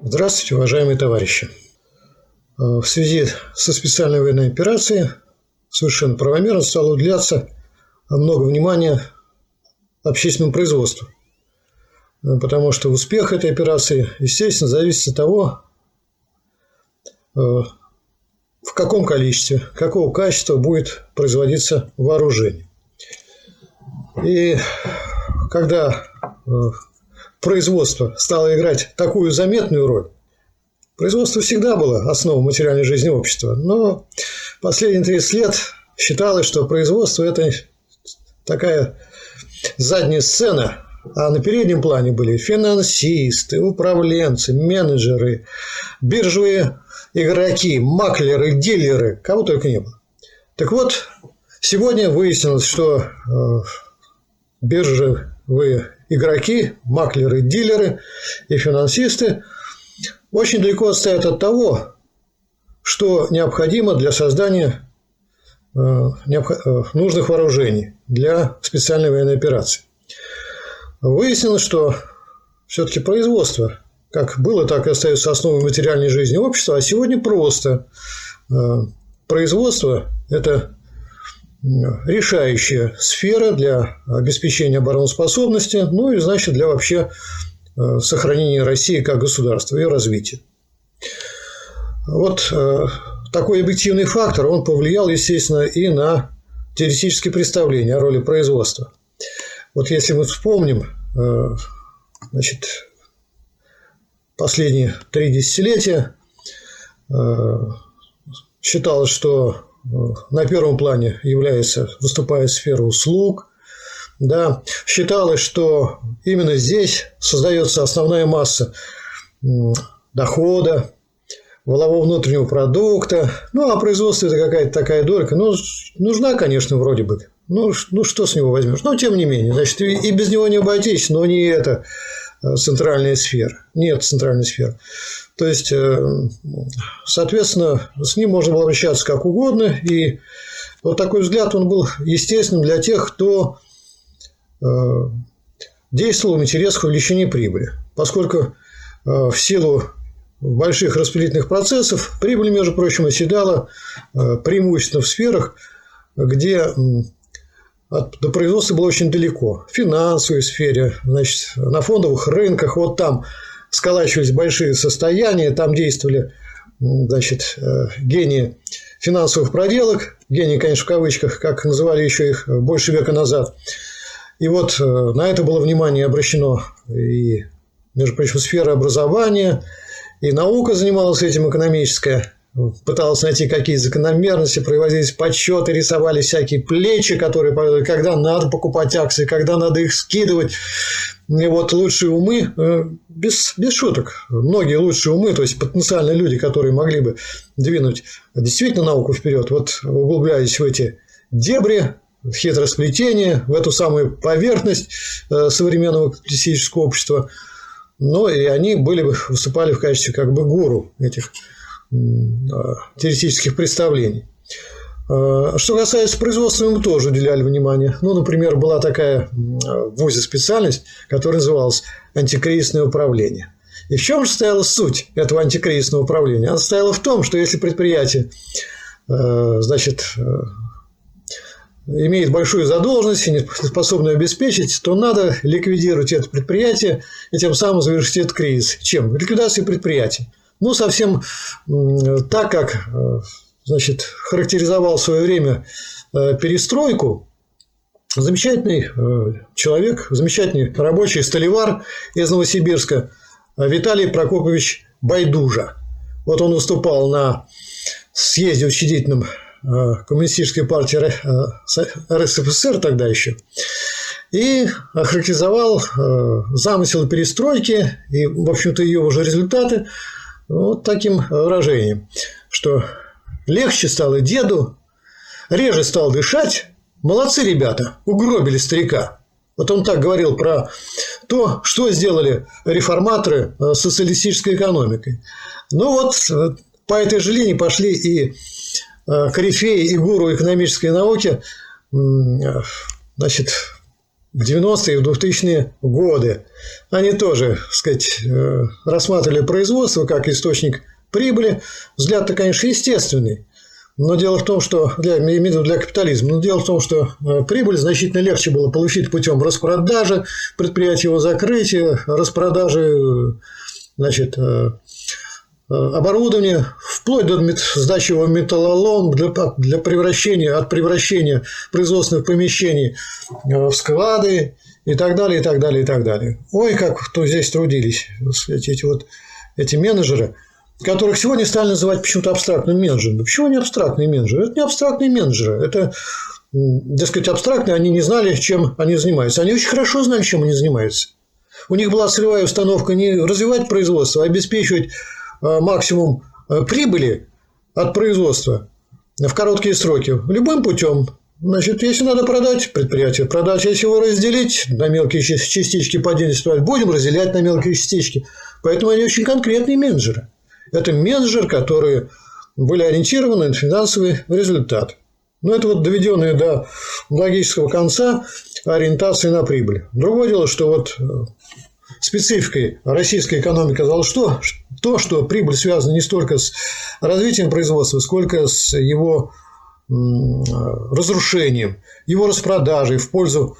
Здравствуйте, уважаемые товарищи. В связи со специальной военной операцией совершенно правомерно стало уделяться много внимания общественному производству. Потому что успех этой операции, естественно, зависит от того, э, в каком количестве, какого качества будет производиться вооружение. И когда э, производство стало играть такую заметную роль, производство всегда было основой материальной жизни общества, но последние 30 лет считалось, что производство – это такая задняя сцена, а на переднем плане были финансисты, управленцы, менеджеры, биржевые игроки, маклеры, дилеры, кого только не было. Так вот, сегодня выяснилось, что э, биржевые игроки, маклеры, дилеры и финансисты очень далеко отстоят от того, что необходимо для создания э, э, нужных вооружений для специальной военной операции. Выяснилось, что все-таки производство как было, так и остается основой материальной жизни общества, а сегодня просто э, производство – это решающая сфера для обеспечения обороноспособности, ну и, значит, для вообще э, сохранения России как государства и развития. Вот э, такой объективный фактор, он повлиял, естественно, и на теоретические представления о роли производства. Вот если мы вспомним, значит, последние три десятилетия э, считалось, что э, на первом плане является, выступает сфера услуг. Да. Считалось, что именно здесь создается основная масса дохода, валового внутреннего продукта. Ну, а производство – это какая-то такая долька. Ну, нужна, конечно, вроде бы. Ну, ну, что с него возьмешь? Но, тем не менее, значит, и без него не обойтись, но не это центральная сфера. Нет центральной сферы. То есть, э, соответственно, с ним можно было обращаться как угодно. И вот такой взгляд, он был естественным для тех, кто э, действовал в интересах увеличения прибыли. Поскольку в силу больших распределительных процессов прибыль, между прочим, оседала преимущественно в сферах, где до производства было очень далеко. В финансовой сфере, значит, на фондовых рынках, вот там сколачивались большие состояния, там действовали значит, э, гении финансовых проделок, гении, конечно, в кавычках, как называли еще их больше века назад. И вот э, на это было внимание обращено и, между прочим, сфера образования, и наука занималась этим экономическая пыталась найти какие закономерности, проводились подсчеты, рисовали всякие плечи, которые, когда надо покупать акции, когда надо их скидывать. И вот лучшие умы, э, без, без шуток, многие лучшие умы, то есть потенциальные люди, которые могли бы двинуть действительно науку вперед, вот углубляясь в эти дебри, хитросплетение, в эту самую поверхность э, современного капиталистического общества, но и они были бы, выступали в качестве как бы гуру этих теоретических представлений. А, что касается производства, мы тоже уделяли внимание. Ну, например, была такая в ВУЗе специальность, которая называлась антикризисное управление. И в чем же стояла суть этого антикризисного управления? Она стояла в том, что если предприятие а, значит, а, имеет большую задолженность и не способно обеспечить, то надо ликвидировать это предприятие и тем самым завершить этот кризис. Чем? Ликвидацией предприятия. Ну, совсем так, как э, значит, характеризовал в свое время э, перестройку, замечательный э, человек, замечательный рабочий столевар из Новосибирска Виталий Прокопович Байдужа. Вот он выступал на съезде учредительном Коммунистической партии РСФСР тогда еще и охарактеризовал замысел перестройки и, в общем-то, ее уже результаты вот таким выражением, что легче стало деду, реже стал дышать, молодцы ребята, угробили старика. Вот он так говорил про то, что сделали реформаторы с социалистической экономикой. Ну вот э, по этой же линии пошли и э, корифеи, и гуру экономической науки, значит, в 90-е и в 2000-е годы. Они тоже, так сказать, э, рассматривали производство как источник прибыли. Взгляд-то, конечно, естественный. Но дело в том, что для, для капитализма, но дело в том, что э, прибыль значительно легче было получить путем распродажи предприятия, его закрытия, распродажи значит, э, оборудования, вплоть до сдачи его металлолом для, для превращения, от превращения производственных помещений в склады и так далее, и так далее, и так далее. Ой, как кто здесь трудились, эти вот эти менеджеры – которых сегодня стали называть почему-то абстрактным менеджером. Почему не абстрактные менеджеры? Это не абстрактные менеджеры. Это, дескать, абстрактные, они не знали, чем они занимаются. Они очень хорошо знали, чем они занимаются. У них была целевая установка не развивать производство, а обеспечивать э, максимум э, прибыли от производства в короткие сроки любым путем. Значит, если надо продать предприятие, продать, если его разделить на мелкие частички по 10 будем разделять на мелкие частички. Поэтому они очень конкретные менеджеры. Это менеджер, которые были ориентированы на финансовый результат. Но это вот доведенные до логического конца ориентации на прибыль. Другое дело, что вот э, спецификой российской экономики оказалось что? То, что прибыль связана не столько с развитием производства, сколько с его разрушением, его распродажей в пользу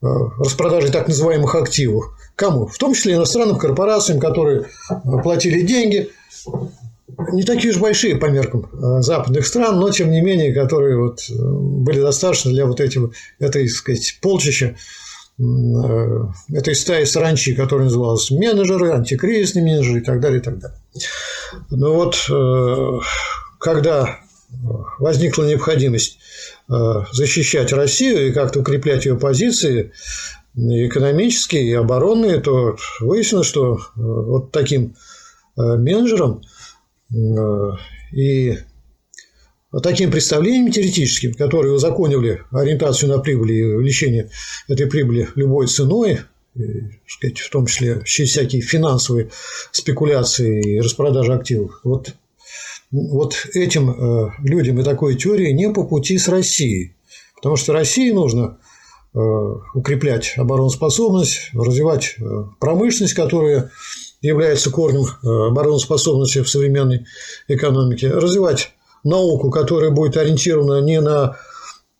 э, распродажи так называемых активов. Кому? В том числе иностранным корпорациям, которые э, платили деньги – не такие уж большие по меркам э, западных стран, но тем не менее, которые вот были достаточно для вот этих, этой, так сказать, полчища, этой стаи саранчи, которая называлась менеджеры, антикризисные менеджеры и так далее, и так далее. Но вот когда возникла необходимость защищать Россию и как-то укреплять ее позиции, экономические и оборонные, то выяснилось, что вот таким Э, менеджером э, и таким представлением теоретическим, которые узаконивали ориентацию на прибыль и увеличение этой прибыли любой ценой, сказать, в том числе через всякие финансовые спекуляции и распродажи активов. Вот, вот этим э, людям и такой теории не по пути с Россией. Потому что России нужно укреплять обороноспособность, развивать промышленность, которая является корнем э, обороноспособности в современной экономике, развивать науку, которая будет ориентирована не на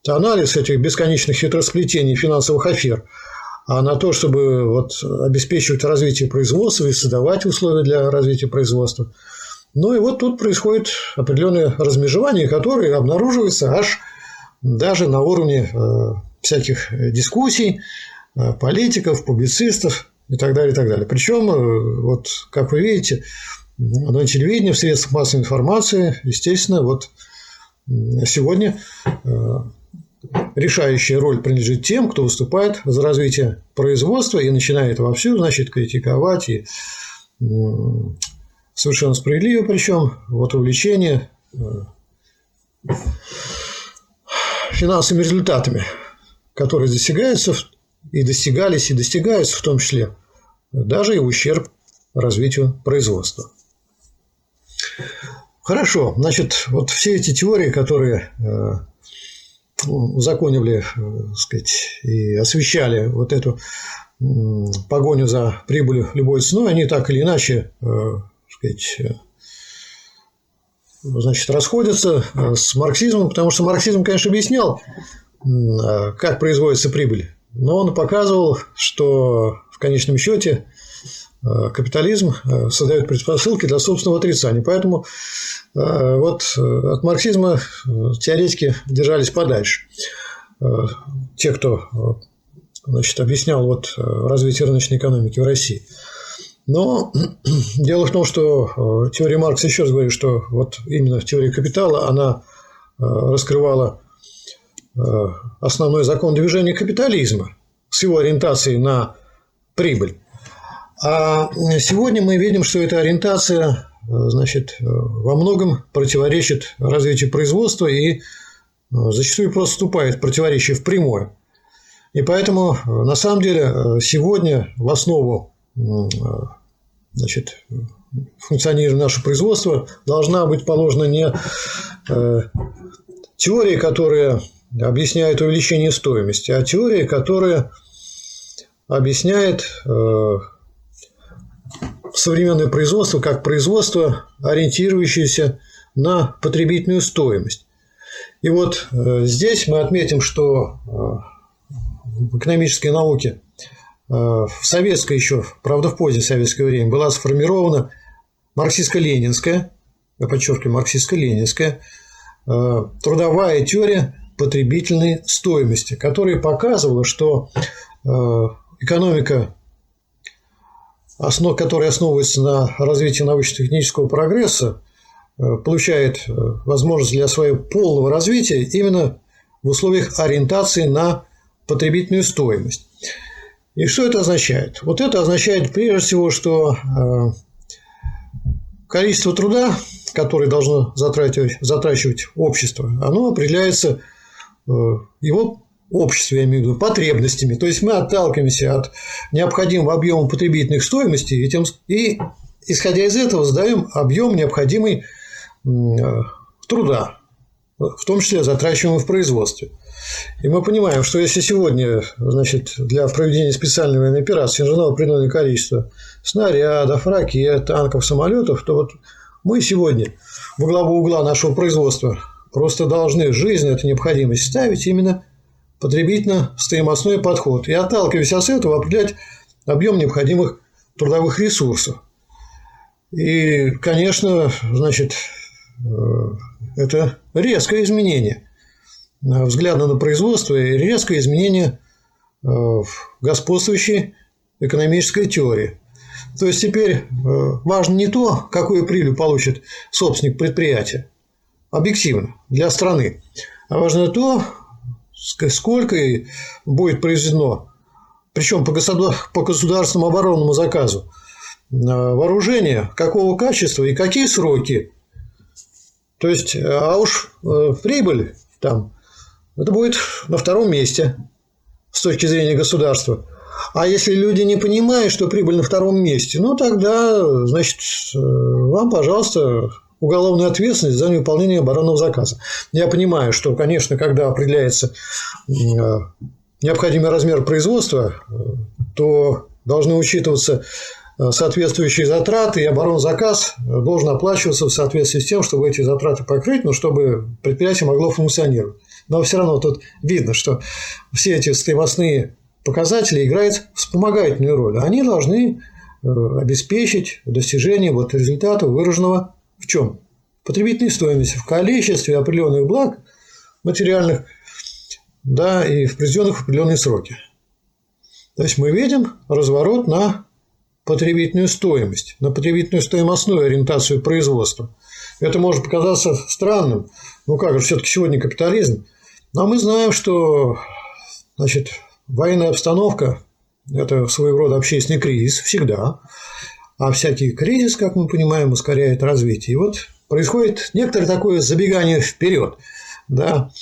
анализ этих бесконечных хитросплетений финансовых афер, а на то, чтобы вот обеспечивать развитие производства и создавать условия для развития производства. Ну и вот тут происходит определенное размежевание, которое обнаруживается аж даже на уровне э, всяких дискуссий э, политиков, публицистов, и так далее, и так далее. Причем, э, вот как вы видите, на телевидении, в средствах массовой информации, естественно, вот сегодня э, решающая роль принадлежит тем, кто выступает за развитие производства и начинает вовсю, значит, критиковать и совершенно справедливо, причем вот увлечение э, финансовыми результатами, которые достигаются и достигались, и достигаются в том числе даже и ущерб развитию производства. Хорошо, значит, вот все эти теории, которые э, узаконивали, э, сказать, и освещали вот эту погоню за прибылью любой ценой, они так или иначе, э, сказать, значит, расходятся с марксизмом, потому что марксизм, конечно, объяснял, как производится прибыль, но он показывал, что конечном счете капитализм э, создает предпосылки для собственного отрицания. Поэтому э, вот от марксизма теоретики держались подальше. Те, кто значит, объяснял вот развитие рыночной экономики в России. Но дело в том, что теория Маркса, еще раз говорю, что вот именно теория капитала, она раскрывала основной закон движения капитализма с его ориентацией на прибыль. А сегодня мы видим, что эта ориентация значит, во многом противоречит развитию производства и зачастую просто вступает в противоречие в прямое. И поэтому, на самом деле, сегодня в основу значит, функционирования нашего производства должна быть положена не э, теория, которая объясняет увеличение стоимости, а теория, которая объясняет э, современное производство как производство, ориентирующееся на потребительную стоимость. И вот э, здесь мы отметим, что э, в экономической науке в советское еще, правда, в позднее советское время была сформирована марксистско-ленинская, я подчеркиваю, марксистско-ленинская трудовая теория потребительной стоимости, которая показывала, что экономика, основ, которая основывается на развитии научно-технического прогресса, э, получает э, возможность для своего полного развития именно в условиях ориентации на потребительную стоимость. И что это означает? Вот это означает прежде всего, что э, количество труда, которое должно затрачивать, затрачивать общество, оно определяется его обществе, я имею в виду, потребностями. То есть мы отталкиваемся от необходимого объема потребительных стоимостей и, тем, и исходя из этого задаем объем необходимый э, труда, в том числе затрачиваемый в производстве. И мы понимаем, что если сегодня значит, для проведения специальной военной операции нужно определенное количество снарядов, ракет, танков, самолетов, то вот мы сегодня во главу угла нашего производства просто должны жизнь, это необходимость ставить именно потребительно-стоимостной подход и, отталкиваясь от этого, определять объем необходимых трудовых ресурсов. И, конечно, значит, э, это резкое изменение взгляда на производство и резкое изменение э, господствующей экономической теории. То есть теперь э, важно не то, какую прибыль получит собственник предприятия, объективно, для страны, а важно то, сколько будет произведено, причем по, по государственному оборонному заказу, э, вооружение, какого качества и какие сроки. То есть, э, а уж э, прибыль там, это будет на втором месте с точки зрения государства. А если люди не понимают, что прибыль на втором месте, ну тогда, значит, вам, пожалуйста, уголовную ответственность за невыполнение оборонного заказа. Я понимаю, что, конечно, когда определяется э, необходимый размер производства, э, то должны учитываться э, соответствующие затраты, и оборонзаказ должен оплачиваться в соответствии с тем, чтобы эти затраты покрыть, но чтобы предприятие могло функционировать. Но все равно тут видно, что все эти стоимостные показатели играют вспомогательную роль. Они должны обеспечить достижение вот результата, выраженного в чем? Потребительной стоимости, в количестве определенных благ материальных, да, и в произведенных в определенные сроки. То есть мы видим разворот на потребительную стоимость, на потребительную стоимостную ориентацию производства. Это может показаться странным. Ну как же, все-таки сегодня капитализм. Но мы знаем, что значит, военная обстановка – это своего рода общественный кризис всегда а всякий кризис, как мы понимаем, ускоряет развитие. И вот происходит некоторое такое забегание вперед. Да?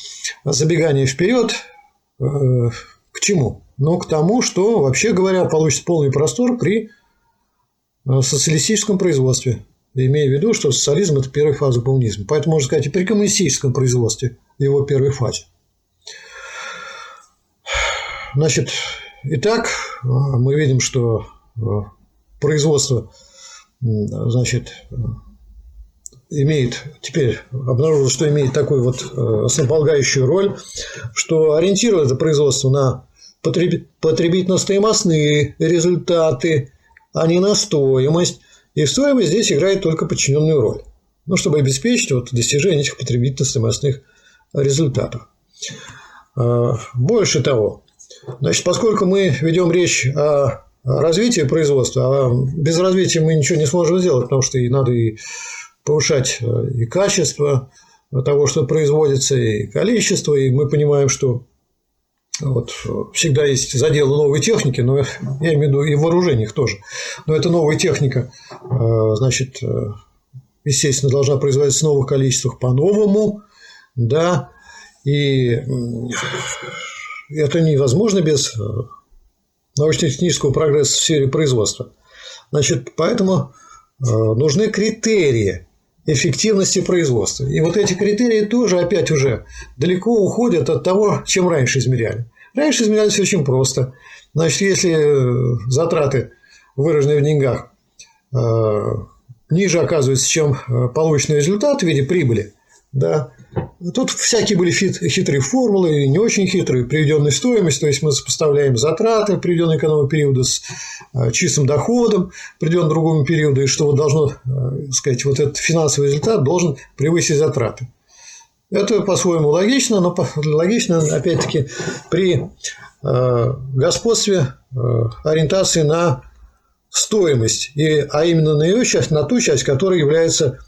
Забегание вперед э, к чему? Ну, к тому, что, вообще говоря, получится полный простор при э, социалистическом производстве. Имея в виду, что социализм – это первая фаза коммунизма. Поэтому можно сказать и при коммунистическом производстве, его первой фазе. Значит, итак, э, мы видим, что производство, значит, имеет теперь обнаружил, что имеет такую вот э, основополагающую роль, что ориентирует это производство на потребительно-стоимостные результаты, а не на стоимость. И стоимость здесь играет только подчиненную роль, ну, чтобы обеспечить вот достижение этих потребительно-стоимостных результатов. Э, больше того, значит, поскольку мы ведем речь о развитие производства, а без развития мы ничего не сможем сделать, потому что и надо и повышать э, и качество того, что производится, и количество, и мы понимаем, что вот всегда есть заделы новой техники, но я имею в виду и в вооружениях тоже. Но эта новая техника, э, значит, э, естественно, должна производиться в новых количествах по-новому, да, и это невозможно без научно-технического прогресса в сфере производства. Значит, поэтому э, нужны критерии эффективности производства. И вот эти критерии тоже опять уже далеко уходят от того, чем раньше измеряли. Раньше измерялись очень просто. Значит, если затраты, выраженные в деньгах, ниже оказываются, чем полученный результат в виде прибыли, да, Тут всякие были хитрые формулы, не очень хитрые, приведенная стоимость, то есть мы сопоставляем затраты приведенные к этому периоду с э, чистым доходом приведенного другому периоду, и что вот должно, э, сказать, вот этот финансовый результат должен превысить затраты. Это по-своему логично, но логично, опять-таки, при э, господстве ориентации на стоимость, и, а именно на ее часть, на ту часть, которая является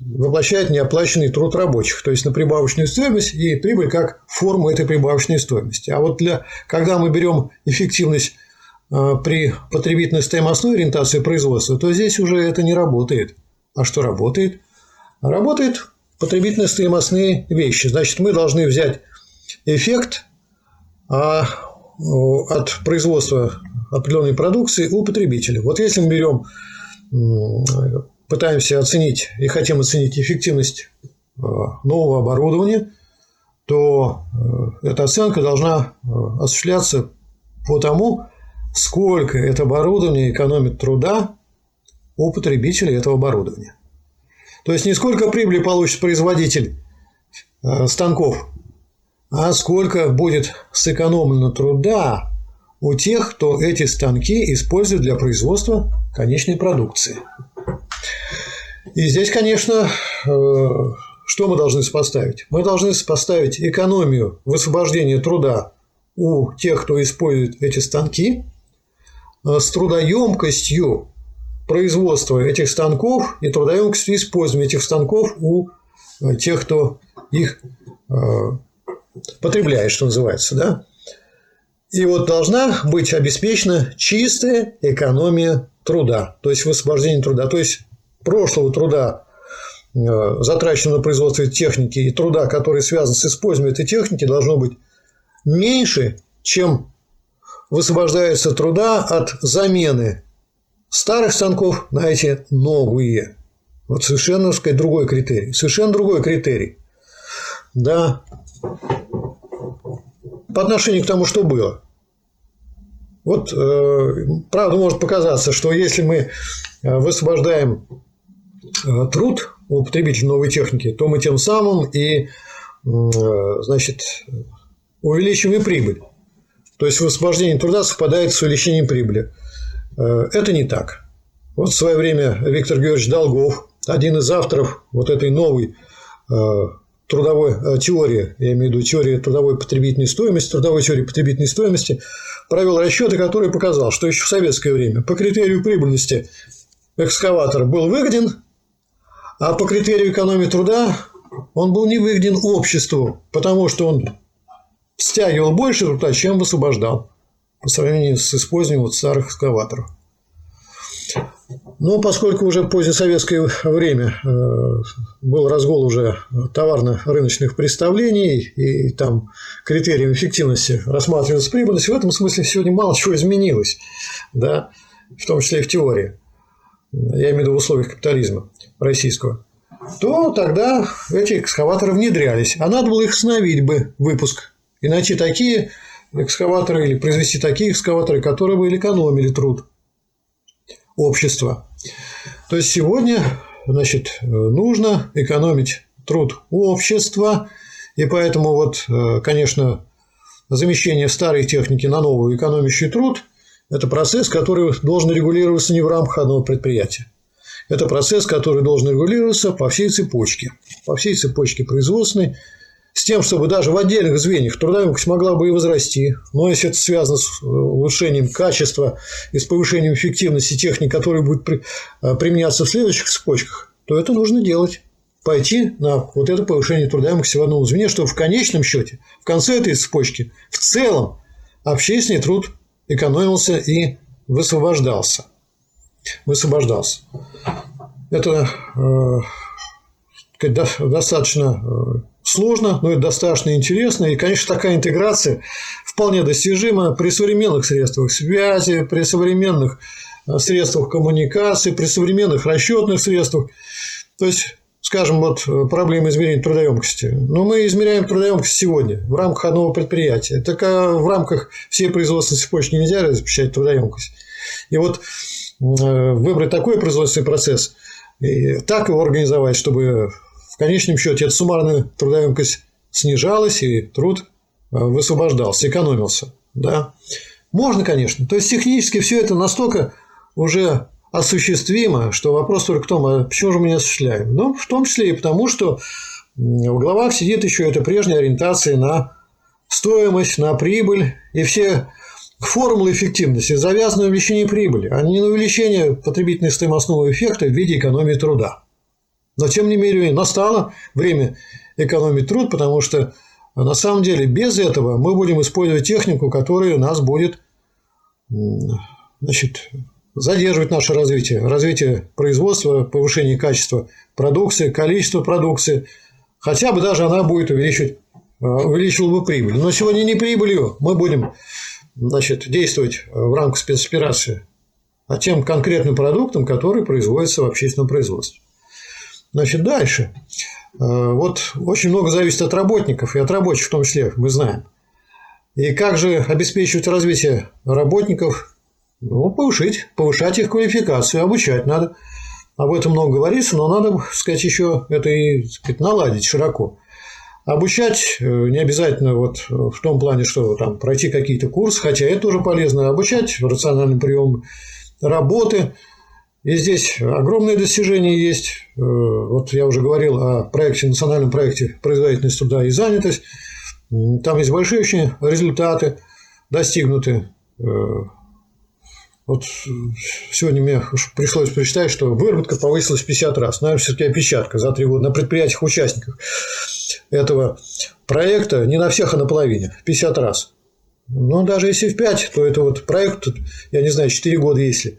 воплощает неоплаченный труд рабочих, то есть на прибавочную стоимость и прибыль как форму этой прибавочной стоимости. А вот для, когда мы берем эффективность э, при потребительной стоимостной ориентации производства, то здесь уже это не работает. А что работает? Работает потребительно стоимостные вещи. Значит, мы должны взять эффект а, от производства определенной продукции у потребителя. Вот если мы берем пытаемся оценить и хотим оценить эффективность э, нового оборудования, то э, эта оценка должна э, осуществляться по тому, сколько это оборудование экономит труда у потребителя этого оборудования. То есть не сколько прибыли получит производитель станков, а сколько будет сэкономлено труда у тех, кто эти станки использует для производства конечной продукции. И здесь, конечно, э, что мы должны сопоставить? Мы должны сопоставить экономию высвобождения труда у тех, кто использует эти станки, э, с трудоемкостью производства этих станков и трудоемкостью использования этих станков у э, тех, кто их потребляет, что называется, да? И вот должна быть обеспечена чистая экономия труда, то есть высвобождение труда. То есть прошлого труда, э, затраченного на производство техники, и труда, который связан с использованием этой техники, должно быть меньше, чем высвобождается труда от замены старых станков на эти новые. Вот совершенно, сказать, другой критерий. Совершенно другой критерий. Да. По отношению к тому, что было. Вот, э, правда, может показаться, что если мы э, высвобождаем труд у потребителя новой техники, то мы тем самым и э, значит, увеличиваем и прибыль. То есть высвобождение труда совпадает с увеличением прибыли. Э, это не так. Вот в свое время Виктор Георгиевич Долгов, один из авторов вот этой новой трудовой теории, я имею в виду теории трудовой потребительной стоимости, трудовой теории потребительной стоимости, провел расчеты, которые показал, что еще в советское время по критерию прибыльности экскаватор был выгоден, а по критерию экономии труда он был невыгоден обществу, потому что он стягивал больше труда, чем высвобождал по сравнению с использованием старых экскаваторов. Но поскольку уже позднесоветское время э, был разгул уже товарно-рыночных представлений, и там критерием эффективности рассматривалась прибыльность, в этом смысле сегодня мало чего изменилось, да, в том числе и в теории. Я имею в виду в условиях капитализма российского, то тогда эти экскаваторы внедрялись. А надо было их остановить бы, выпуск. И найти такие экскаваторы или произвести такие экскаваторы, которые бы экономили труд общества. То есть сегодня значит, нужно экономить труд общества, и поэтому вот, конечно, замещение старой техники на новую экономящий труд – это процесс, который должен регулироваться не в рамках одного предприятия. Это процесс, который должен регулироваться по всей цепочке, по всей цепочке производственной, с тем, чтобы даже в отдельных звеньях трудоемкость могла бы и возрасти. Но если это связано с э, улучшением качества и с повышением эффективности техник, которые будут э, применяться в следующих цепочках, то это нужно делать. Пойти на вот это повышение трудоемкости в одном звене, чтобы в конечном счете, в конце этой цепочки, в целом общественный труд экономился и высвобождался – высвобождался. Это э, достаточно э, сложно, но это достаточно интересно. И, конечно, такая интеграция вполне достижима при современных средствах связи, при современных э, средствах коммуникации, при современных расчетных средствах. То есть скажем, вот проблема измерения трудоемкости. Но мы измеряем трудоемкость сегодня в рамках одного предприятия. Так а в рамках всей производственной цепочки нельзя обеспечать трудоемкость. И вот выбрать такой производственный процесс, и так его организовать, чтобы в конечном счете эта суммарная трудоемкость снижалась и труд высвобождался, экономился. Да? Можно, конечно. То есть технически все это настолько уже осуществимо, что вопрос только в том, а почему же мы не осуществляем? Ну, в том числе и потому, что в головах сидит еще эта прежняя ориентация на стоимость, на прибыль, и все формулы эффективности завязаны на увеличении прибыли, а не на увеличении потребительной стоимостного эффекта в виде экономии труда. Но, тем не менее, настало время экономить труд, потому что на самом деле без этого мы будем использовать технику, которая нас будет значит, задерживать наше развитие, развитие производства, повышение качества продукции, количество продукции, хотя бы даже она будет увеличивать, э, увеличивала бы прибыль. Но сегодня не прибылью мы будем значит, действовать в рамках спецоперации, а тем конкретным продуктом, который производится в общественном производстве. Значит, дальше. Э, вот очень много зависит от работников и от рабочих в том числе, мы знаем. И как же обеспечивать развитие работников ну, повышить, повышать их квалификацию, обучать надо. Об этом много говорится, но надо, сказать, еще это и сказать, наладить широко. Обучать э, не обязательно вот в том плане, что там пройти какие-то курсы, хотя это тоже полезно. Обучать рациональным приемам работы. И здесь огромные достижения есть. Э, вот я уже говорил о проекте, национальном проекте производительность труда и занятость. Там есть большие очень результаты достигнуты э, вот сегодня мне пришлось прочитать, что выработка повысилась в 50 раз. Наверное, все-таки опечатка за три года на предприятиях участниках этого проекта не на всех, а на половине. 50 раз. Но даже если в 5, то это вот проект, я не знаю, 4 года если,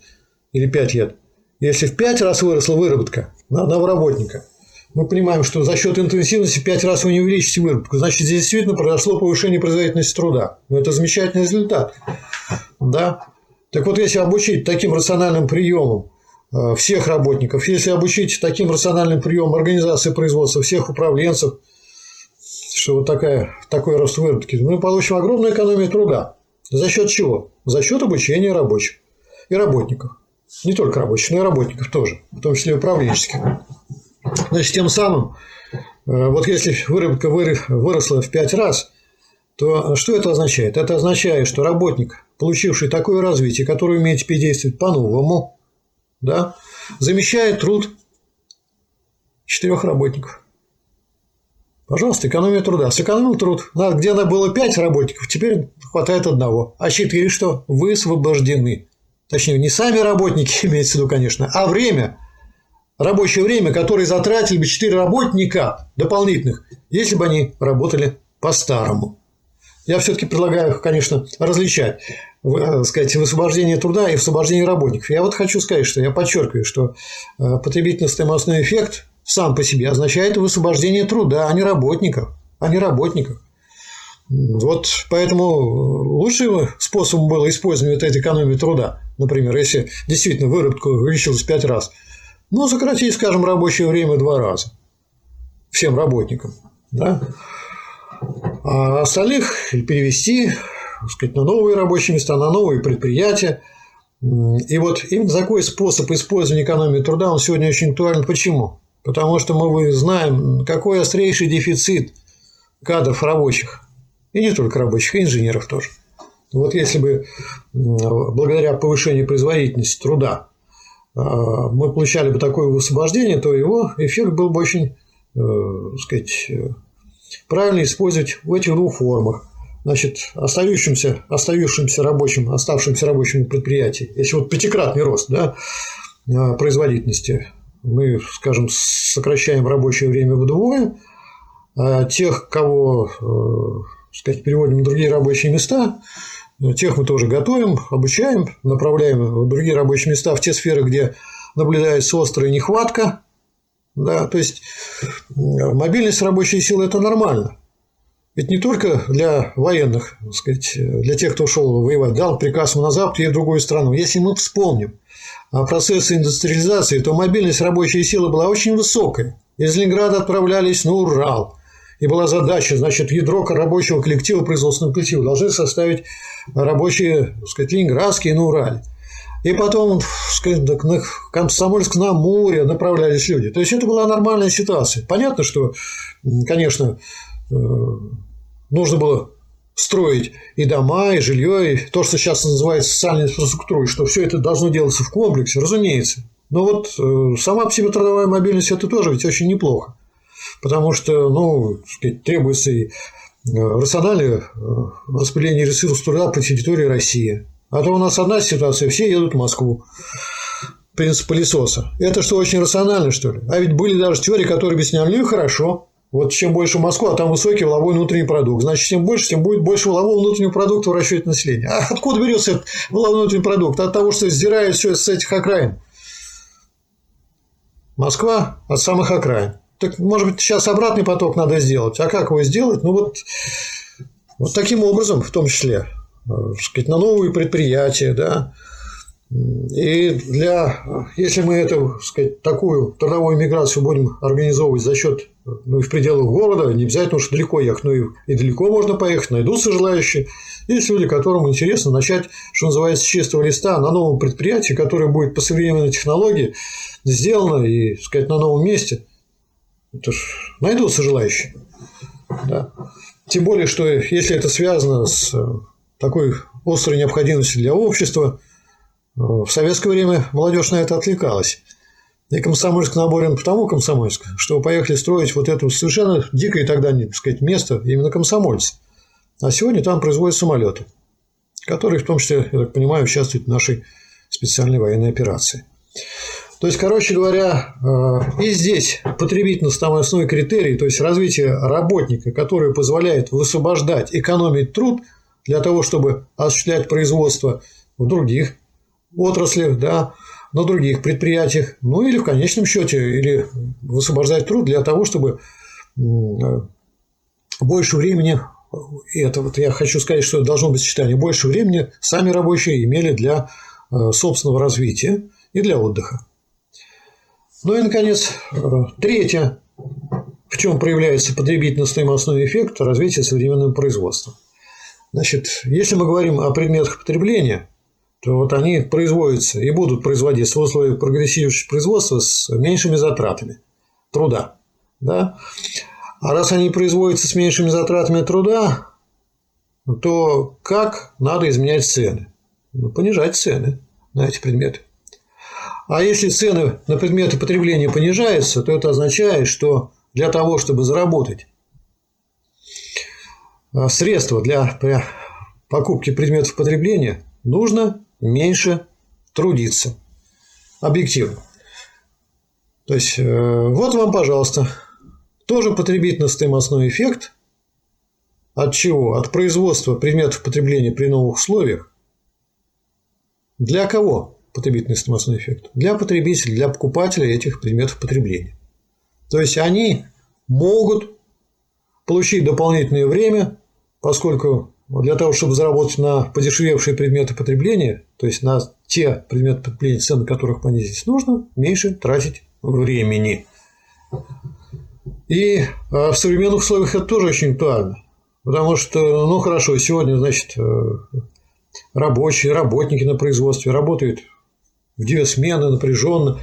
или 5 лет. Если в 5 раз выросла выработка на одного работника, мы понимаем, что за счет интенсивности 5 раз вы не увеличите выработку. Значит, здесь действительно произошло повышение производительности труда. Но это замечательный результат. Да? Так вот, если обучить таким рациональным приемам э, всех работников, если обучить таким рациональным приемам организации производства всех управленцев, что вот такая, такой рост выработки, мы получим огромную экономию труда. За счет чего? За счет обучения рабочих и работников. Не только рабочих, но и работников тоже, в том числе и управленческих. Значит, тем самым, э, вот если выработка выросла в 5 раз, то что это означает? Это означает, что работник получивший такое развитие, который умеет теперь действовать по-новому, да, замещает труд четырех работников. Пожалуйста, экономия труда. Сэкономил труд. Где надо было пять работников, теперь хватает одного. А четыре что? Высвобождены. Точнее, не сами работники, имеется в виду, конечно, а время, рабочее время, которое затратили бы четыре работника дополнительных, если бы они работали по-старому. Я все-таки предлагаю, конечно, различать э, сказать, высвобождение труда и высвобождение работников. Я вот хочу сказать, что я подчеркиваю, что э, потребительно-стоимостной эффект сам по себе означает высвобождение труда, а не работников. А не работников. Вот поэтому лучшим способом было использование вот этой экономии труда. Например, если действительно выработка увеличилась в пять раз, ну, сократить, скажем, рабочее время в два раза всем работникам. Да? а остальных перевести сказать, на новые рабочие места, на новые предприятия. И вот именно такой способ использования экономии труда, он сегодня очень актуален. Почему? Потому что мы знаем, какой острейший дефицит кадров рабочих. И не только рабочих, и инженеров тоже. Вот если бы благодаря повышению производительности труда а, мы получали бы такое высвобождение, то его эффект был бы очень, э, так сказать, правильно использовать в этих двух формах. Значит, остающимся, остающимся рабочим, оставшимся рабочим предприятий, если вот пятикратный рост да, а, производительности, мы, скажем, сокращаем рабочее время вдвое, а тех, кого, э, сказать, переводим на другие рабочие места, тех мы тоже готовим, обучаем, направляем в другие рабочие места, в те сферы, где наблюдается острая нехватка да, то есть мобильность рабочей силы – это нормально. Ведь не только для военных, так сказать, для тех, кто ушел воевать, дал приказ на Запад и в другую страну. Если мы вспомним о процессе индустриализации, то мобильность рабочей силы была очень высокая. Из Ленинграда отправлялись на Урал. И была задача, значит, ядро рабочего коллектива, производственного коллектива должны составить рабочие, так сказать, ленинградские на Урале. И потом, сказать, на Комсомольск на море направлялись люди. То есть это была нормальная ситуация. Понятно, что, конечно, э, нужно было строить и дома, и жилье, и то, что сейчас называется социальной инфраструктурой, что все это должно делаться в комплексе, разумеется. Но вот э, сама по себе трудовая мобильность – это тоже ведь очень неплохо. Потому что, ну, сказать, требуется и э, рациональное распределение ресурсов труда по территории России. А то у нас одна ситуация, все едут в Москву. Принцип пылесоса. Это что, очень рационально, что ли? А ведь были даже теории, которые объясняли, ну и хорошо. Вот чем больше Москва, а там высокий воловой внутренний продукт. Значит, чем больше, тем будет больше волового внутреннего продукта в расчете населения. А откуда берется этот воловой внутренний продукт? От того, что сдирают все с этих окраин. Москва от самых окраин. Так, может быть, сейчас обратный поток надо сделать. А как его сделать? Ну, вот, вот таким образом, в том числе. Э, сказать, на новые предприятия, да, и для, если мы эту, сказать, такую трудовую миграцию будем организовывать за счет, ну, и в пределах города, не обязательно уж далеко ехать, но и, и далеко можно поехать, найдутся желающие. Есть люди, которым интересно начать, что называется, с чистого листа на новом предприятии, которое будет по современной технологии сделано и, сказать, на новом месте. Это ж найдутся желающие. Да. Тем более, что если это связано с такой острой необходимости для общества. В советское время молодежь на это отвлекалась. И Комсомольск наборен потому Комсомольск, что поехали строить вот это совершенно дикое тогда, так сказать, место именно комсомольцы. А сегодня там производят самолеты, которые, в том числе, я так понимаю, участвуют в нашей специальной военной операции. То есть, короче говоря, э, и здесь потребительность там основной критерий, то есть развитие работника, который позволяет высвобождать, экономить труд – для того, чтобы осуществлять производство в других отраслях, да, на других предприятиях, ну или в конечном счете, или высвобождать труд для того, чтобы больше времени, и это вот я хочу сказать, что должно быть сочетание, больше времени сами рабочие имели для э, собственного развития и для отдыха. Ну и, наконец, э, третье, в чем проявляется потребительно-стоимостной эффект развития современного производства – Значит, если мы говорим о предметах потребления, то вот они производятся и будут производиться в условиях прогрессирующего производства с меньшими затратами труда. Да? А раз они производятся с меньшими затратами труда, то как надо изменять цены? Ну, понижать цены на эти предметы. А если цены на предметы потребления понижаются, то это означает, что для того, чтобы заработать Э, средства для покупки предметов потребления, нужно меньше трудиться. Объективно. То есть, э, вот вам, пожалуйста, тоже потребительно-стоимостной эффект. От чего? От производства предметов потребления при новых условиях. Для кого потребительный стоимостной эффект? Для потребителя, для покупателя этих предметов потребления. То есть, они могут получить дополнительное время поскольку для того, чтобы заработать на подешевевшие предметы потребления, то есть на те предметы потребления, цены которых понизились, нужно меньше тратить времени. И а, в современных условиях это тоже очень актуально. Потому что, ну хорошо, сегодня, значит, э, рабочие, работники на производстве работают в две смены напряженно.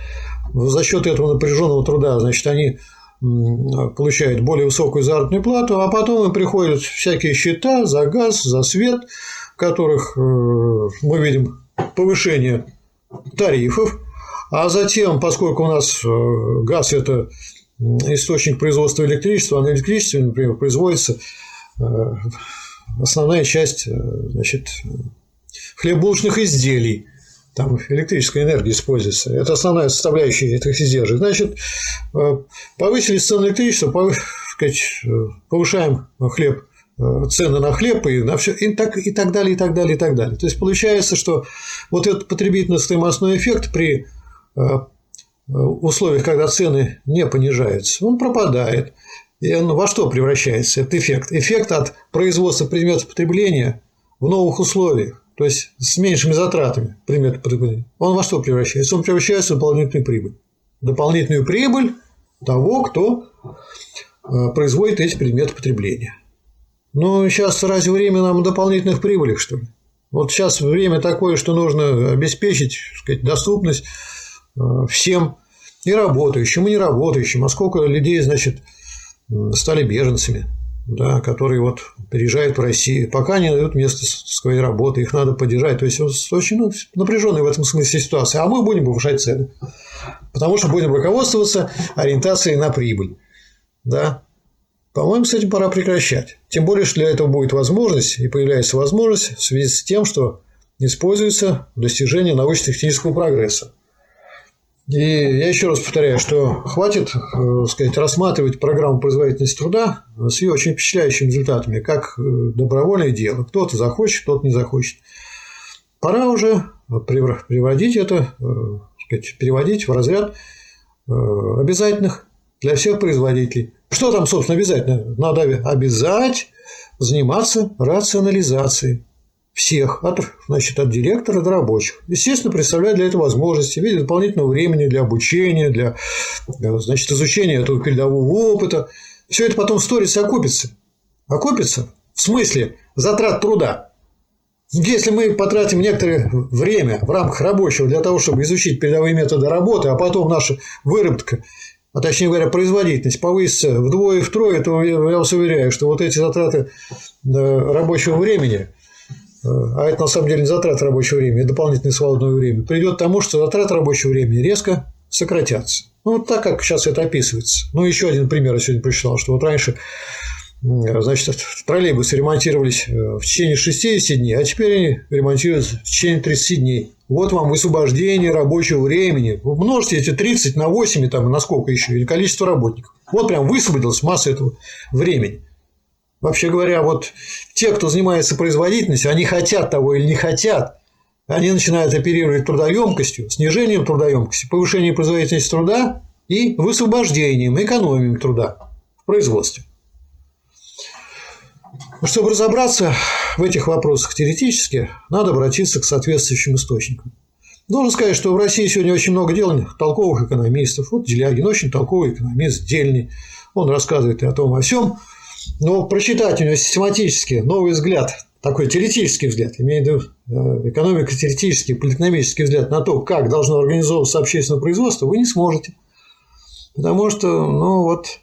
За счет этого напряженного труда, значит, они получают более высокую заработную плату, а потом им приходят всякие счета за газ, за свет, в которых э, мы видим повышение тарифов, а затем, поскольку у нас э, газ – это источник производства электричества, а на электричестве, например, производится э, основная часть значит, хлебобулочных изделий – там электрическая энергия используется. Это основная составляющая этих издержек. Значит, э, повысили цены электричества, повышаем хлеб, э, цены на хлеб и на все, и так, и так далее, и так далее, и так далее. То есть получается, что вот этот потребительно-стоимостной эффект при э, условиях, когда цены не понижаются, он пропадает. И он во что превращается, этот эффект? Эффект от производства предметов потребления в новых условиях, то есть с меньшими затратами потребления. Он во что превращается? Он превращается в дополнительную прибыль. Дополнительную прибыль того, кто э, производит эти предметы потребления. Но сейчас разве время нам дополнительных прибылей, что ли? Вот сейчас время такое, что нужно обеспечить сказать, доступность э, всем и работающим, и неработающим. А сколько людей, значит, стали беженцами, да, которые вот переезжают в Россию, пока не дают место своей работы, их надо поддержать. То есть очень ну, напряженная в этом смысле ситуация. А мы будем повышать цены, потому что будем руководствоваться ориентацией на прибыль. Да? По-моему, с этим пора прекращать. Тем более, что для этого будет возможность и появляется возможность в связи с тем, что используется достижение научно-технического прогресса. И я еще раз повторяю, что хватит э, сказать, рассматривать программу производительности труда с ее очень впечатляющими результатами, как э, добровольное дело. Кто-то захочет, кто-то не захочет. Пора уже приводить это, э, сказать, переводить в разряд обязательных для всех производителей. Что там, собственно, обязательно? Надо обязать заниматься рационализацией всех, от, значит, от директора до рабочих. Естественно, представляет для этого возможности в виде дополнительного времени для обучения, для э, значит, изучения этого передового опыта. Все это потом в сторисе окупится. Окупится в смысле затрат труда. Если мы потратим некоторое время в рамках рабочего для того, чтобы изучить передовые методы работы, а потом наша выработка, а точнее говоря, производительность повысится вдвое и втрое, то я вас уверяю, что вот эти затраты э, рабочего времени а это на самом деле не затрат рабочего времени, это дополнительное свободное время, придет к тому, что затраты рабочего времени резко сократятся. Ну, вот так, как сейчас это описывается. Ну, еще один пример я сегодня прочитал, что вот раньше значит, троллейбусы ремонтировались э, в течение 60 дней, а теперь они ремонтируются в течение 30 дней. Вот вам высвобождение рабочего времени. Вы множите эти 30 на 8, там, на сколько еще, или количество работников. Вот прям высвободилась масса этого времени. Вообще говоря, вот те, кто занимается производительностью, они хотят того или не хотят, они начинают оперировать трудоемкостью, снижением трудоемкости, повышением производительности труда и высвобождением, экономией труда в производстве. Чтобы разобраться в этих вопросах теоретически, надо обратиться к соответствующим источникам. Должен сказать, что в России сегодня очень много дельных, толковых экономистов. Вот Делягин очень толковый экономист, дельный. Он рассказывает и о том, о всем. Но прочитать у него систематически новый взгляд, такой теоретический взгляд, имею в виду э, экономико-теоретический, политономический взгляд на то, как должно организовываться общественное производство, вы не сможете. Потому что, ну вот,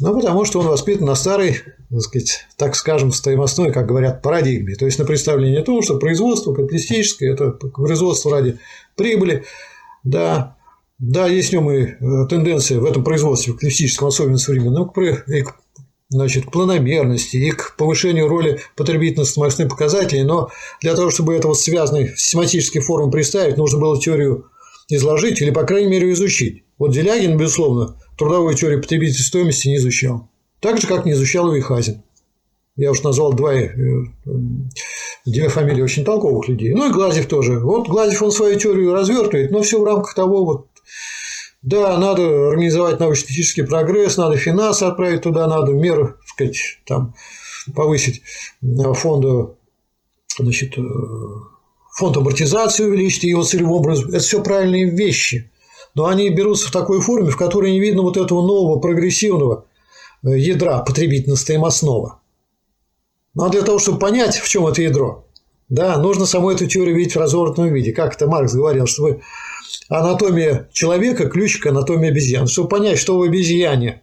ну, потому что он воспитан на старой, так, сказать, так скажем, стоимостной, как говорят, парадигме. То есть на представление о том, что производство капиталистическое – это производство ради прибыли, да, да, есть в нем и э, тенденция в этом производстве, в капиталистическом, особенно современном, к значит, к планомерности и к повышению роли потребительно-стоимостных показателей, но для того, чтобы это вот связанный систематический форму представить, нужно было теорию изложить или, по крайней мере, изучить. Вот Делягин, безусловно, трудовую теорию потребительской стоимости не изучал. Так же, как не изучал и Вихазин. Я уже назвал два, э, э, две фамилии очень толковых людей. Ну и Глазев тоже. Вот Глазев он свою теорию развертывает, но все в рамках того вот да, надо организовать научно-технический прогресс, надо финансы отправить туда, надо меры, так сказать, там, повысить э, фонду, значит, э, фонд амортизации увеличить его целевым образом. Это все правильные вещи. Но они берутся в такой форме, в которой не видно вот этого нового прогрессивного э, ядра потребительно-стоимостного. Но ну, а для того, чтобы понять, в чем это ядро, да, нужно саму эту теорию видеть в развернутом виде. Как это Маркс говорил, чтобы анатомия человека – ключ к анатомии обезьян. Чтобы понять, что в обезьяне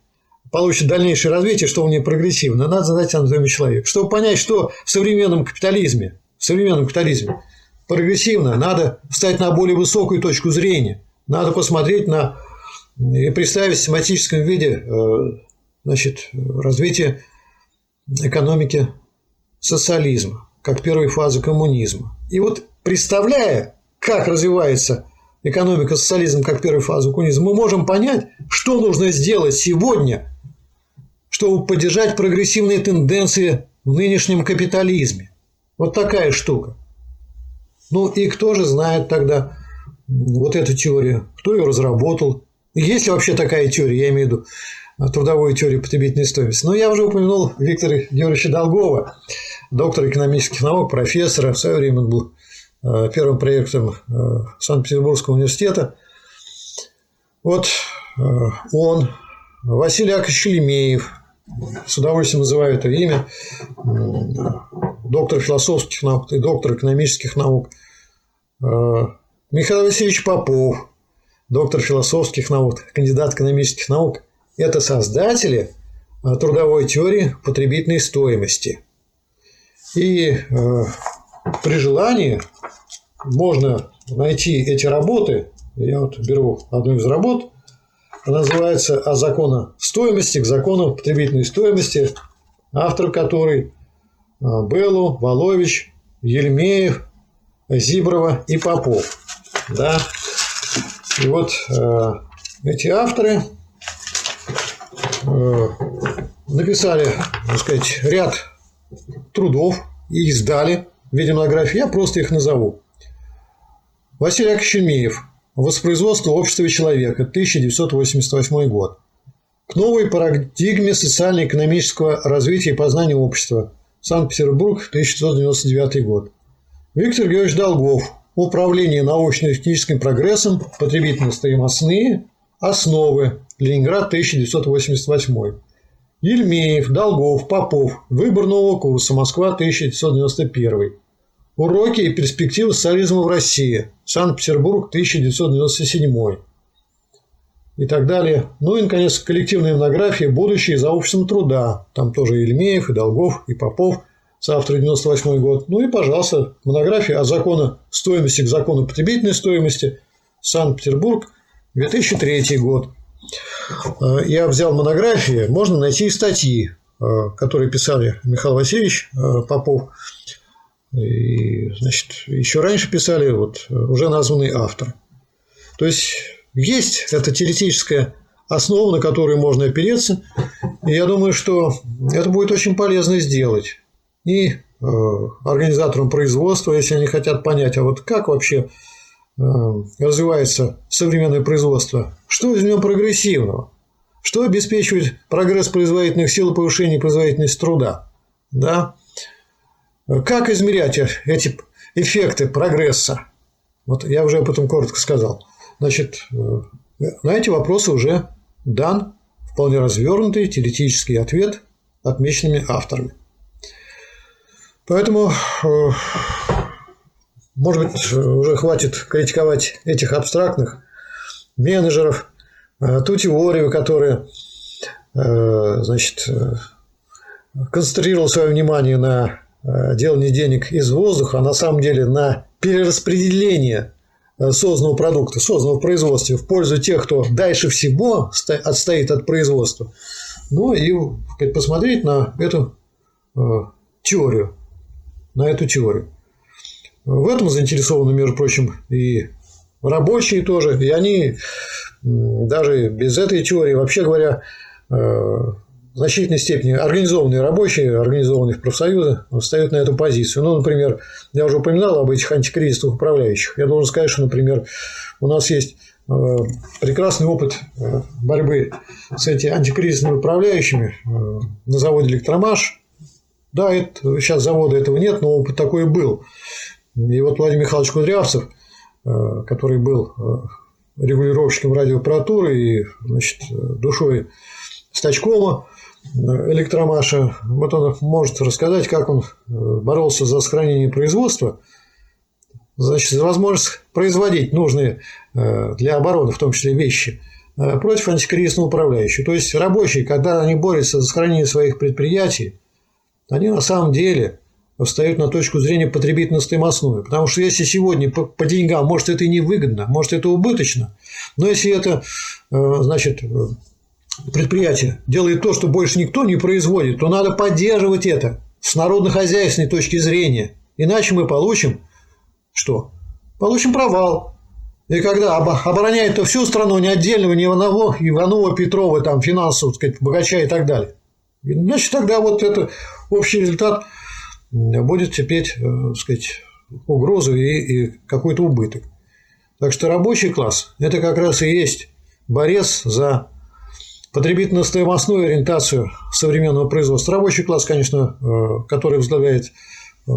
получит дальнейшее развитие, что у нее прогрессивно, надо знать анатомию человека. Чтобы понять, что в современном капитализме, в современном капитализме прогрессивно, надо встать на более высокую точку зрения. Надо посмотреть на и представить в систематическом виде э, значит, развитие экономики социализма, как первой фазы коммунизма. И вот представляя, как развивается экономика социализм как первую фазу коммунизма, мы можем понять, что нужно сделать сегодня, чтобы поддержать прогрессивные тенденции в нынешнем капитализме. Вот такая штука. Ну и кто же знает тогда вот эту теорию? Кто ее разработал? Есть ли вообще такая теория? Я имею в виду трудовой теории потребительной стоимости. Но я уже упомянул Виктора Георгиевича Долгова, доктора экономических наук, профессора. В свое время он был первым проектом э, Санкт-Петербургского университета. Вот э, он, Василий Шелемеев, с удовольствием называю это имя, доктор философских наук и доктор экономических наук. Михаил Васильевич Попов, доктор философских наук, кандидат экономических наук – это создатели э, трудовой теории потребительной стоимости. И э, при желании можно найти эти работы. Я вот беру одну из работ. Она называется «О законе стоимости к закону потребительной стоимости», автор которой э, Беллу, Волович, Ельмеев, Зиброва и Попов. Да? И вот э, эти авторы Э, написали, так сказать, ряд трудов и издали виде монографии. Я просто их назову. Василий Яковлевич «Воспроизводство общества человека», 1988 год. К новой парадигме социально-экономического развития и познания общества. Санкт-Петербург, 1999 год. Виктор Георгиевич Долгов. Управление научно-техническим прогрессом, потребительно-стоимостные основы. Ленинград, 1988. Ельмеев, Долгов, Попов. Выбор нового курса. Москва, 1991. Уроки и перспективы социализма в России. Санкт-Петербург, 1997. И так далее. Ну и, наконец, коллективные монографии «Будущее за обществом труда». Там тоже Ельмеев, и Долгов, и Попов. Соавтор 98 год. Ну и, пожалуйста, монография о законе стоимости к закону потребительной стоимости. Санкт-Петербург, 2003 год. Э, я взял монографии, можно найти и статьи, э, которые писали Михаил Васильевич э, Попов. И, значит, еще раньше писали вот уже названный автор. То есть есть эта теоретическая основа, на которую можно опереться. И я думаю, что это будет очень полезно сделать. И организаторам производства, если они хотят понять, а вот как вообще развивается современное производство, что из него прогрессивного? Что обеспечивает прогресс производительных сил и повышение производительности труда? Да? Как измерять эти эффекты прогресса? Вот я уже об этом коротко сказал. Значит, э, на эти вопросы уже дан вполне развернутый теоретический ответ отмеченными авторами. Поэтому э, может быть, уже хватит критиковать этих абстрактных менеджеров, э, ту теорию, которая э, значит, э, концентрировала свое внимание на делании денег из воздуха, а на самом деле на перераспределение созданного продукта, созданного в производстве в пользу тех, кто дальше всего отстоит от производства. Ну и посмотреть на эту теорию, на эту теорию. В этом заинтересованы, между прочим, и рабочие тоже. И они даже без этой теории, вообще говоря, э, в значительной степени организованные рабочие, организованные в профсоюзы, встают на эту позицию. Ну, например, я уже упоминал об этих антикризисных управляющих. Я должен сказать, что, например, у нас есть э, прекрасный опыт э, борьбы с этими антикризисными управляющими на заводе «Электромаш». Да, это, сейчас завода этого нет, но опыт такой был. И вот Владимир Михайлович Кудрявцев, э, который был э, регулировщиком радиоаппаратуры и значит, душой стачкома э, электромаша, вот он может рассказать, как он боролся за сохранение производства, значит, за возможность производить нужные для обороны, в том числе вещи, против антикризисного управляющего. То есть рабочие, когда они борются за сохранение своих предприятий, они на самом деле встают на точку зрения потребительно-стоимостную. Потому что если сегодня по, по деньгам, может, это и невыгодно, может, это убыточно, но если это, э, значит, предприятие делает то, что больше никто не производит, то надо поддерживать это с народно-хозяйственной точки зрения. Иначе мы получим что? Получим провал. И когда обороняет то всю страну, не отдельного, не Иванова, Иванова, Петрова, там, финансово, так сказать, богача и так далее. Значит, тогда вот это общий результат будет терпеть, э, сказать, угрозу и, и какой-то убыток. Так что рабочий класс – это как раз и есть борец за потребительно-стоимостную ориентацию современного производства. Рабочий класс, конечно, э, который возглавляет, э,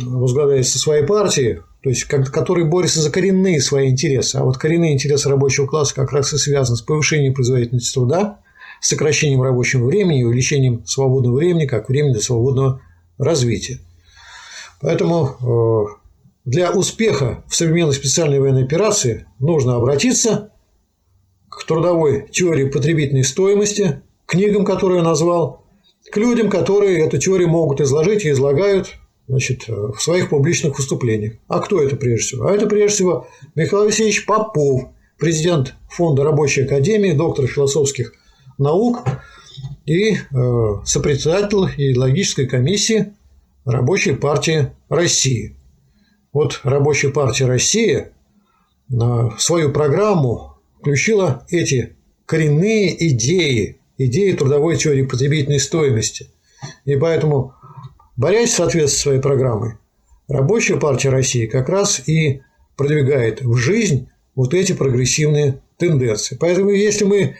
возглавляет со своей партией, то есть который борется за коренные свои интересы. А вот коренные интересы рабочего класса как раз и связаны с повышением производительности труда, сокращением рабочего времени и увеличением свободного времени как времени для свободного развития. Поэтому для успеха в современной специальной военной операции нужно обратиться к трудовой теории потребительной стоимости, книгам, которые я назвал, к людям, которые эту теорию могут изложить и излагают значит, в своих публичных выступлениях. А кто это прежде всего? А это прежде всего Михаил Алексеевич Попов, президент Фонда Рабочей Академии, доктор философских наук и э, сопредседатель идеологической комиссии Рабочей партии России. Вот Рабочая партия России на свою программу включила эти коренные идеи, идеи трудовой теории потребительной стоимости. И поэтому, борясь в соответствии с своей программой, Рабочая партия России как раз и продвигает в жизнь вот эти прогрессивные тенденции. Поэтому, если мы, э,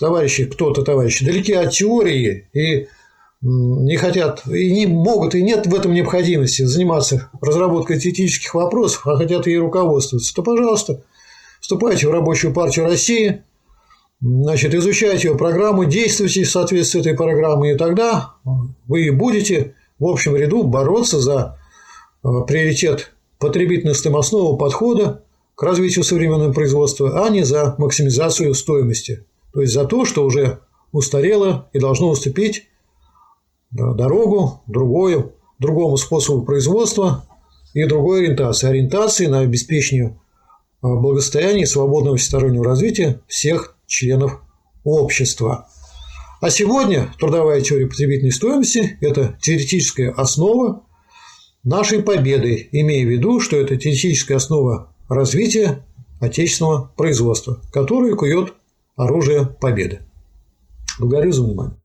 товарищи, кто-то, товарищи, далеки от теории и не хотят и не могут, и нет в этом необходимости заниматься разработкой теоретических вопросов, а хотят ей руководствоваться, то, пожалуйста, вступайте в Рабочую партию России, значит, изучайте ее программу, действуйте в соответствии с этой программой, и тогда вы будете в общем ряду бороться за э, приоритет потребительно-стоимостного подхода к развитию современного производства, а не за максимизацию стоимости. То есть за то, что уже устарело и должно уступить дорогу другую, другому способу производства и другой ориентации. Ориентации на обеспечение а, благосостояния и свободного всестороннего развития всех членов общества. А сегодня трудовая теория потребительной стоимости – это теоретическая основа нашей победы, имея в виду, что это теоретическая основа развития отечественного производства, которое кует оружие победы. Благодарю за внимание.